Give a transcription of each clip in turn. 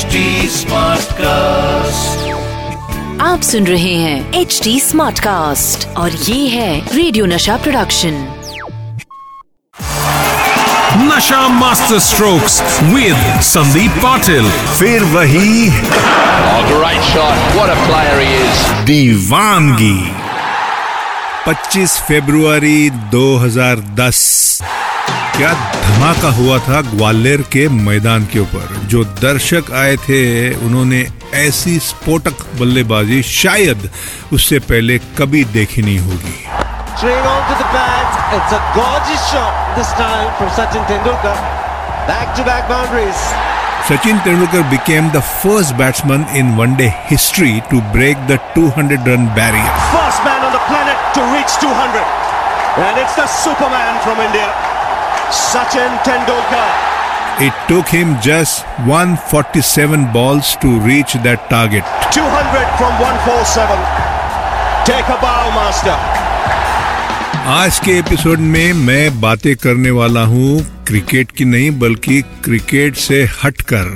HD Smartcast. आप सुन रहे हैं एच डी स्मार्ट कास्ट और ये है radio Nasha production Nasha master strokes with Sandeep Patil फिर वही Oh, great shot. What a player he is. दीवानगी 25 फरवरी 2010 क्या धमाका हुआ था ग्वालियर के मैदान के ऊपर? जो दर्शक आए थे उन्होंने ऐसी स्फोटक बल्लेबाजी शायद उससे पहले कभी देखी नहीं होगी। Sachin Tendulkar became the first batsman in one day history to break the 200 run barrier first man on the planet to reach 200 and it's the superman from India Sachin Tendulkar. It took him just 147 balls to reach that target. 200 from 147. Take a bow, master. आज के episode में मैं बातें करने वाला हूँ cricket की नहीं बल्कि क्रिकेट से हटकर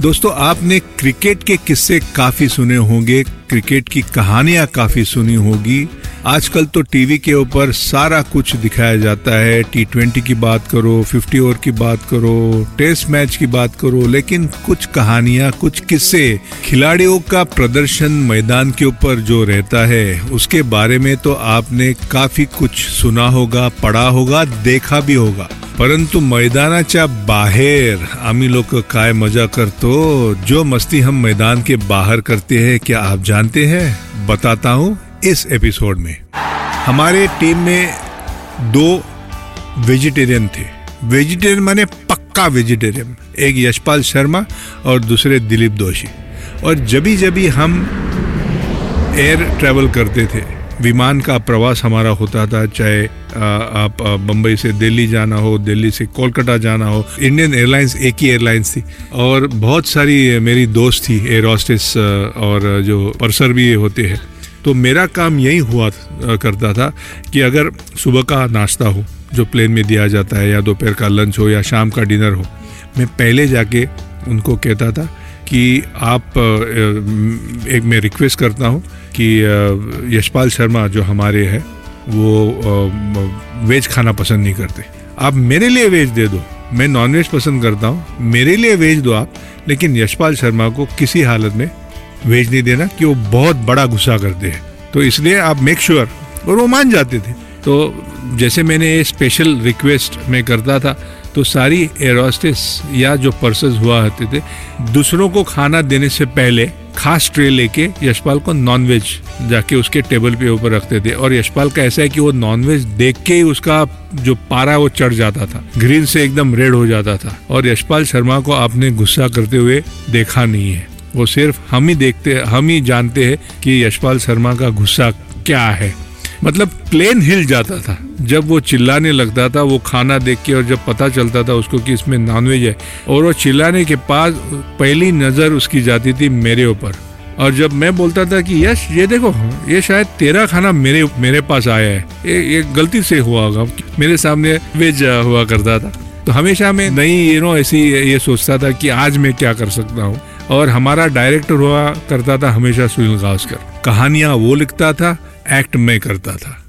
दोस्तों आपने क्रिकेट के किस्से काफ़ी सुने होंगे क्रिकेट की कहानियाँ काफ़ी सुनी होगी आजकल तो टीवी के ऊपर सारा कुछ दिखाया जाता है। टी ट्वेंटी की बात करो फिफ्टी ओवर की बात करो टेस्ट मैच की बात करो, लेकिन कुछ कहानियाँ, कुछ किस्से खिलाड़ियों का प्रदर्शन मैदान के ऊपर जो रहता है, उसके बारे में तो आपने काफ़ी कुछ सुना होगा, पढ़ा होगा, देखा भी होगा। परंतु मैदानाच्या बाहेर आम्ही लोक काय मज़ा करतो? जो मस्ती हम मैदान के बाहर करते हैं, क्या आप जानते हैं? बताता हूँ। इस एपिसोड में। हमारे टीम में दो वेजिटेरियन थे। वेजिटेरियन माने पक्का वेजिटेरियन, एक यशपाल शर्मा और दूसरे दिलीप दोषी। और जभी जभी हम एयर ट्रैवल करते थे, विमान का प्रवास हमारा होता था, चाहे आप बम्बई से दिल्ली जाना हो, दिल्ली से कोलकाता जाना हो इंडियन एयरलाइंस एक ही एयरलाइंस थी। और बहुत सारी मेरी दोस्त थी एयर हॉस्टेस और जो परसर भी होते हैं। तो मेरा काम यही हुआ करता था कि अगर सुबह का नाश्ता हो, जो प्लेन में दिया जाता है, या दोपहर का लंच हो, या शाम का डिनर हो, मैं पहले जाके उनको कहता था कि आप एक मैं रिक्वेस्ट करता हूँ कि यशपाल शर्मा जो हमारे हैं, वो वेज खाना पसंद नहीं करते। आप मेरे लिए वेज दे दो, मैं नॉन वेज पसंद करता हूँ, मेरे लिए वेज दो आप, लेकिन यशपाल शर्मा को किसी हालत में वेज नहीं देना कि वो बहुत बड़ा गुस्सा करते हैं। तो इसलिए आप मेक श्योर sure, और वो मान जाते थे। तो जैसे मैंने ये स्पेशल रिक्वेस्ट मैं करता था तो सारी एयरस्टेस या जो पर्सस हुआ करते थे दूसरों को खाना देने से पहले खास ट्रे लेके यशपाल को नॉनवेज जाके उसके टेबल पे ऊपर रखते थे। और यशपाल का ऐसा है कि वो नॉनवेज देख के ही उसका जो पारा वो चढ़ जाता था। ग्रीन से एकदम रेड हो जाता था। और यशपाल शर्मा को आपने गुस्सा करते हुए देखा नहीं है। वो सिर्फ़ हम ही देखते हम ही जानते हैं कि यशपाल शर्मा का गुस्सा क्या है। मतलब प्लेन हिल जाता था। जब वो चिल्लाने लगता था, वो खाना देख के और जब पता चलता था उसको कि इसमें नॉनवेज है, और वो चिल्लाने के पास पहली नज़र उसकी जाती थी मेरे ऊपर। और जब मैं बोलता था कि, यश, ये देखो, ये शायद तेरा खाना मेरे मेरे पास आया है। ये ये गलती से हुआ होगा, मेरे सामने वेज हुआ करता था। तो हमेशा मैं नहीं यू नो ऐसी ये सोचता था कि आज मैं क्या कर सकता हूँ। और हमारा डायरेक्टर हुआ करता था हमेशा सुनील गावस्कर। कहानियाँ वो लिखता था एक्ट मैं करता था।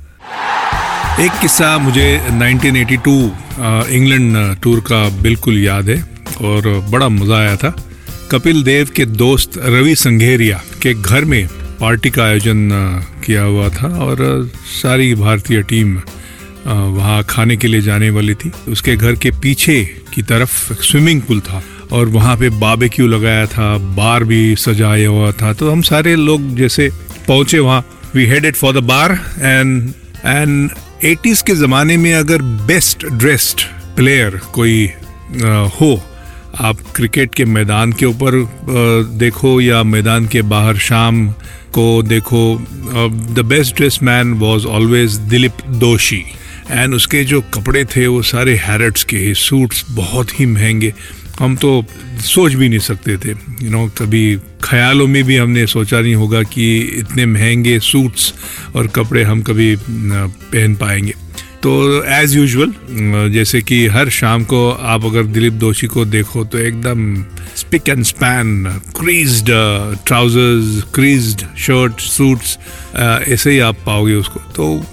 एक किस्सा मुझे 1982 अ, इंग्लैंड टूर का बिल्कुल याद है और बड़ा मज़ा आया था। कपिल देव के दोस्त रवि संघेरिया के घर में पार्टी का आयोजन किया हुआ था और सारी भारतीय टीम वहाँ खाने के लिए जाने वाली थी। उसके घर के पीछे की तरफ़ स्विमिंग पूल था। और वहाँ पे बारबेक्यू लगाया था, बार भी सजाया हुआ था। तो हम सारे लोग जैसे पहुँचे वहाँ। We headed for the bar and and eighties के ज़माने में अगर बेस्ट ड्रेस्ड प्लेयर कोई हो, आप क्रिकेट के मैदान के ऊपर देखो या मैदान के बाहर शाम को देखो the best dress man was always Dilip Doshi and उसके जो कपड़े थे वो सारे हैरट्स के सूट्स बहुत ही महँगे। हम तो सोच भी नहीं सकते थे यू नो कभी ख्यालों में भी हमने सोचा नहीं होगा कि इतने महँगे सूट्स और कपड़े हम कभी पहन पाएँगे। तो एज यूजुअल जैसे कि हर शाम को आप अगर दिलीप दोषी को देखो तो एकदम spick and span creased trousers creased shirt suits ऐसे ही आप पाओगे उसको। तो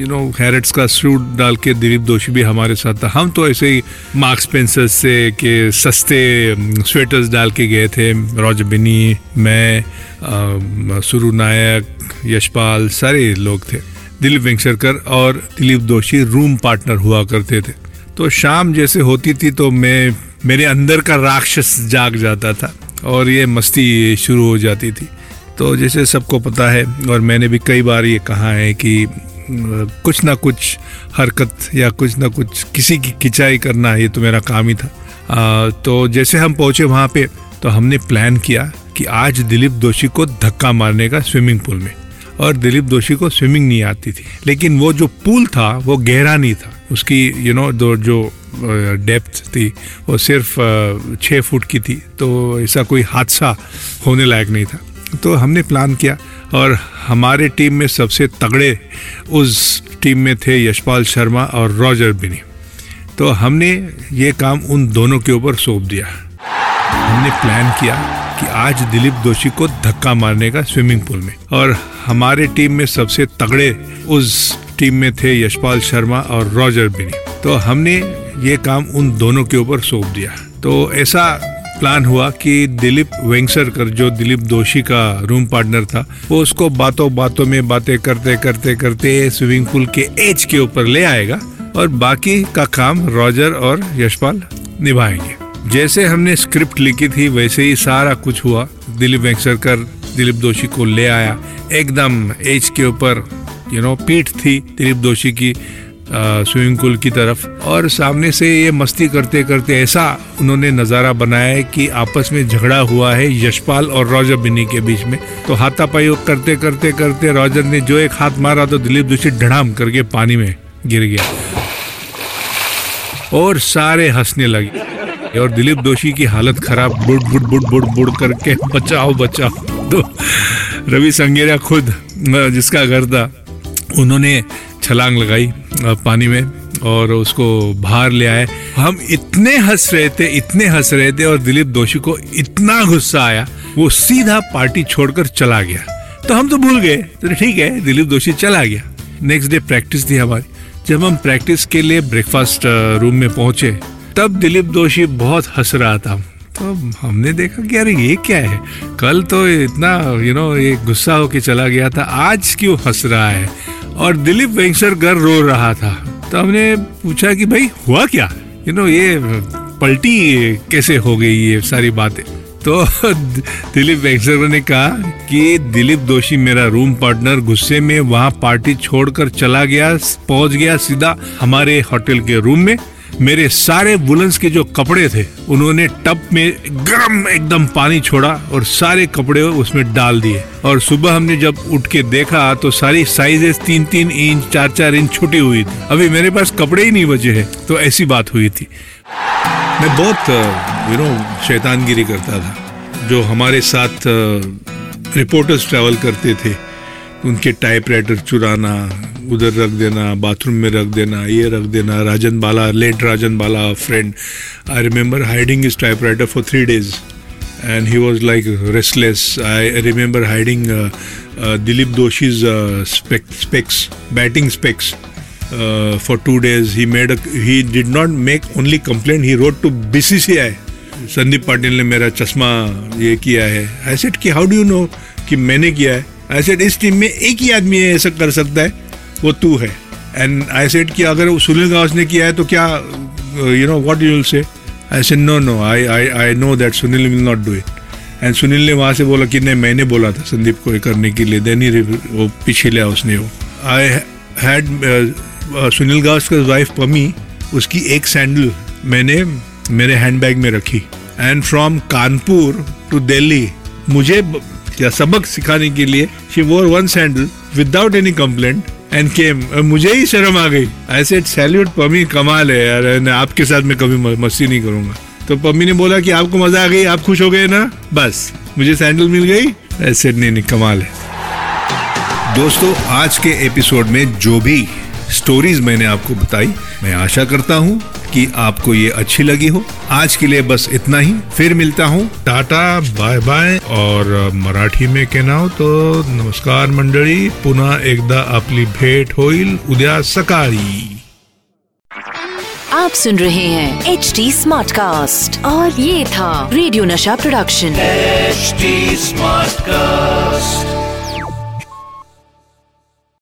यू नो हैरेट्स का सूट डाल के दिलीप दोषी भी हमारे साथ था। हम तो ऐसे ही मार्क्स पेंसर से के सस्ते स्वेटर्स डाल के गए थे। रॉज बिनी मैं सुरु नायक यशपाल सारे लोग थे। दिलीप वेंगसरकर और दिलीप दोषी रूम पार्टनर हुआ करते थे। तो शाम जैसे होती थी तो मैं, मेरे अंदर का राक्षस जाग जाता था और ये मस्ती शुरू हो जाती थी। तो जैसे सबको पता है और मैंने भी कई बार ये कहा है कि कुछ ना कुछ हरकत या कुछ ना कुछ किसी की खिंचाई करना ये तो मेरा काम ही था। आ, तो जैसे हम पहुँचे वहाँ पे तो हमने प्लान किया कि आज दिलीप दोषी को धक्का मारने का स्विमिंग पूल में। और दिलीप दोषी को स्विमिंग नहीं आती थी। लेकिन वो जो पूल था वो गहरा नहीं था। उसकी यू नो दो जो डेप्थ थी वो सिर्फ़ छः फुट की थी। तो ऐसा कोई हादसा होने लायक नहीं था। तो हमने प्लान किया और हमारे टीम में सबसे तगड़े उस टीम में थे यशपाल शर्मा और रॉजर बिनी। तो हमने ये काम उन दोनों के ऊपर सौंप दिया। हमने प्लान किया कि आज दिलीप दोषी को धक्का मारने का स्विमिंग पूल में। और हमारे टीम में सबसे तगड़े उस टीम में थे यशपाल शर्मा और रॉजर बिनी। तो हमने ये काम उन दोनों के ऊपर सौंप दिया। तो ऐसा प्लान हुआ कि दिलीप वेंगसरकर, जो दिलीप दोषी का रूम पार्टनर था, वो उसको बातों बातों में बातें करते करते करते स्विमिंग पूल के एज के ऊपर ले आएगा और बाकी का काम रॉजर और यशपाल निभाएँगे। जैसे हमने स्क्रिप्ट लिखी थी, वैसे ही सारा कुछ हुआ। दिलीप वेंगसरकर, दिलीप दोषी को ले आया। एकदम एज के ऊपर यू नो पीठ थी दिलीप दोषी की। स्विमिंग पूल की तरफ़। और सामने से ये मस्ती करते करते ऐसा उन्होंने नज़ारा बनाया है कि आपस में झगड़ा हुआ है यशपाल और रॉजर बिनी के बीच में। तो हाथापाई करते करते करते रॉजर ने जो एक हाथ मारा तो दिलीप दोषी ढड़ाम करके पानी में गिर गया। और सारे हंसने लगे। और दिलीप दोषी की हालत खराब, बुड़ बुड़ बुड़ बुड़ बुड़ करके, बचाओ बचाओ। तो रवि संगेरा खुद, जिसका घर था, उन्होंने छलांग लगाई पानी में और उसको बाहर ले आए। हम इतने हंस रहे थे, इतने हंस रहे थे और दिलीप दोषी को इतना गुस्सा आया, वो सीधा पार्टी छोड़कर चला गया। तो हम तो भूल गए तो ठीक है, दिलीप दोषी चला गया। नेक्स्ट डे प्रैक्टिस थी हमारी। जब हम प्रैक्टिस के लिए ब्रेकफास्ट रूम में पहुँचे, तब दिलीप दोषी बहुत हंस रहा था। तो हमने देखा कि अरे, ये क्या है? कल तो इतना यू नो ये गुस्सा होके चला गया था, आज क्यों हंस रहा है? और दिलीप वेंगसरकर रो रहा था। तो हमने पूछा कि भाई, हुआ क्या? यू नो ये पलटी कैसे हो गई ये सारी बातें? तो दिलीप वेंगसरकर ने कहा कि दिलीप दोषी मेरा रूम पार्टनर गुस्से में वहाँ पार्टी छोड़कर चला गया, पहुँच गया सीधा हमारे होटल के रूम में। मेरे सारे वुलन्स के जो कपड़े थे, उन्होंने टब में गर्म एकदम पानी छोड़ा और सारे कपड़े उसमें डाल दिए। और सुबह हमने जब उठ के देखा तो सारी साइजेस तीन तीन इंच चार चार इंच छोटी हुई थी। अभी मेरे पास कपड़े ही नहीं बचे हैं तो ऐसी बात हुई थी। मैं बहुत यू नो शैतानगिरी करता था, जो हमारे साथ रिपोर्टर्स ट्रैवल करते थे। उनके टाइप राइटर चुराना, उधर रख देना बाथरूम में रख देना, ये रख देना, Rajan Bala let Rajan Bala friend I remember hiding his typewriter for three days and he was like restless I remember hiding Dilip Doshi specs batting specs for two days he made he did not make only complain he wrote to B C C I Sandeep Patil ने मेरा चश्मा ये किया है. I said कि how do you know कि मैंने किया है? आई सेड इस टीम में एक ही आदमी ऐसा कर सकता है? वो तू है. एंड आई सेड कि अगर सुनील गावस ने किया है तो क्या you no what you say I said no no I I I know that Sunil will not do it and Sunil ने वहाँ से बोला कि नहीं, मैंने बोला था संदीप को करने के लिए देन ही वो पीछे लिया उसने वो। I had Sunil Gavaskar wife Pammi उसकी एक सैंडल मैंने, मेरे हैंडबैग में रखी। And from Kanpur to Delhi मुझे या सबक सिखाने के लिए she wore one sandal without any complaint and came मुझे ही शर्म आ गई. ऐसे सैल्यूट पम्मी कमाल है यार आपके साथ मैं कभी मस्ती नहीं करूँगा. तो पम्मी ने बोला कि, आपको मज़ा आ गई, आप खुश हो गए ना? बस, मुझे सैंडल मिल गई। ऐसे नहीं नहीं, कमाल है. दोस्तों, आज के एपिसोड में जो भी स्टोरीज मैंने आपको बताई। मैं आशा करता हूँ कि आपको ये अच्छी लगी हो। आज के लिए बस इतना ही। फिर मिलता हूँ। टाटा बाय बाय और मराठी में कहना तो नमस्कार मंडळी पुन्हा एकदा आपली भेट होईल। उद्या सकाळी। आप सुन रहे हैं एच डी स्मार्ट कास्ट और ये था radio Nasha production H smart Smartcast.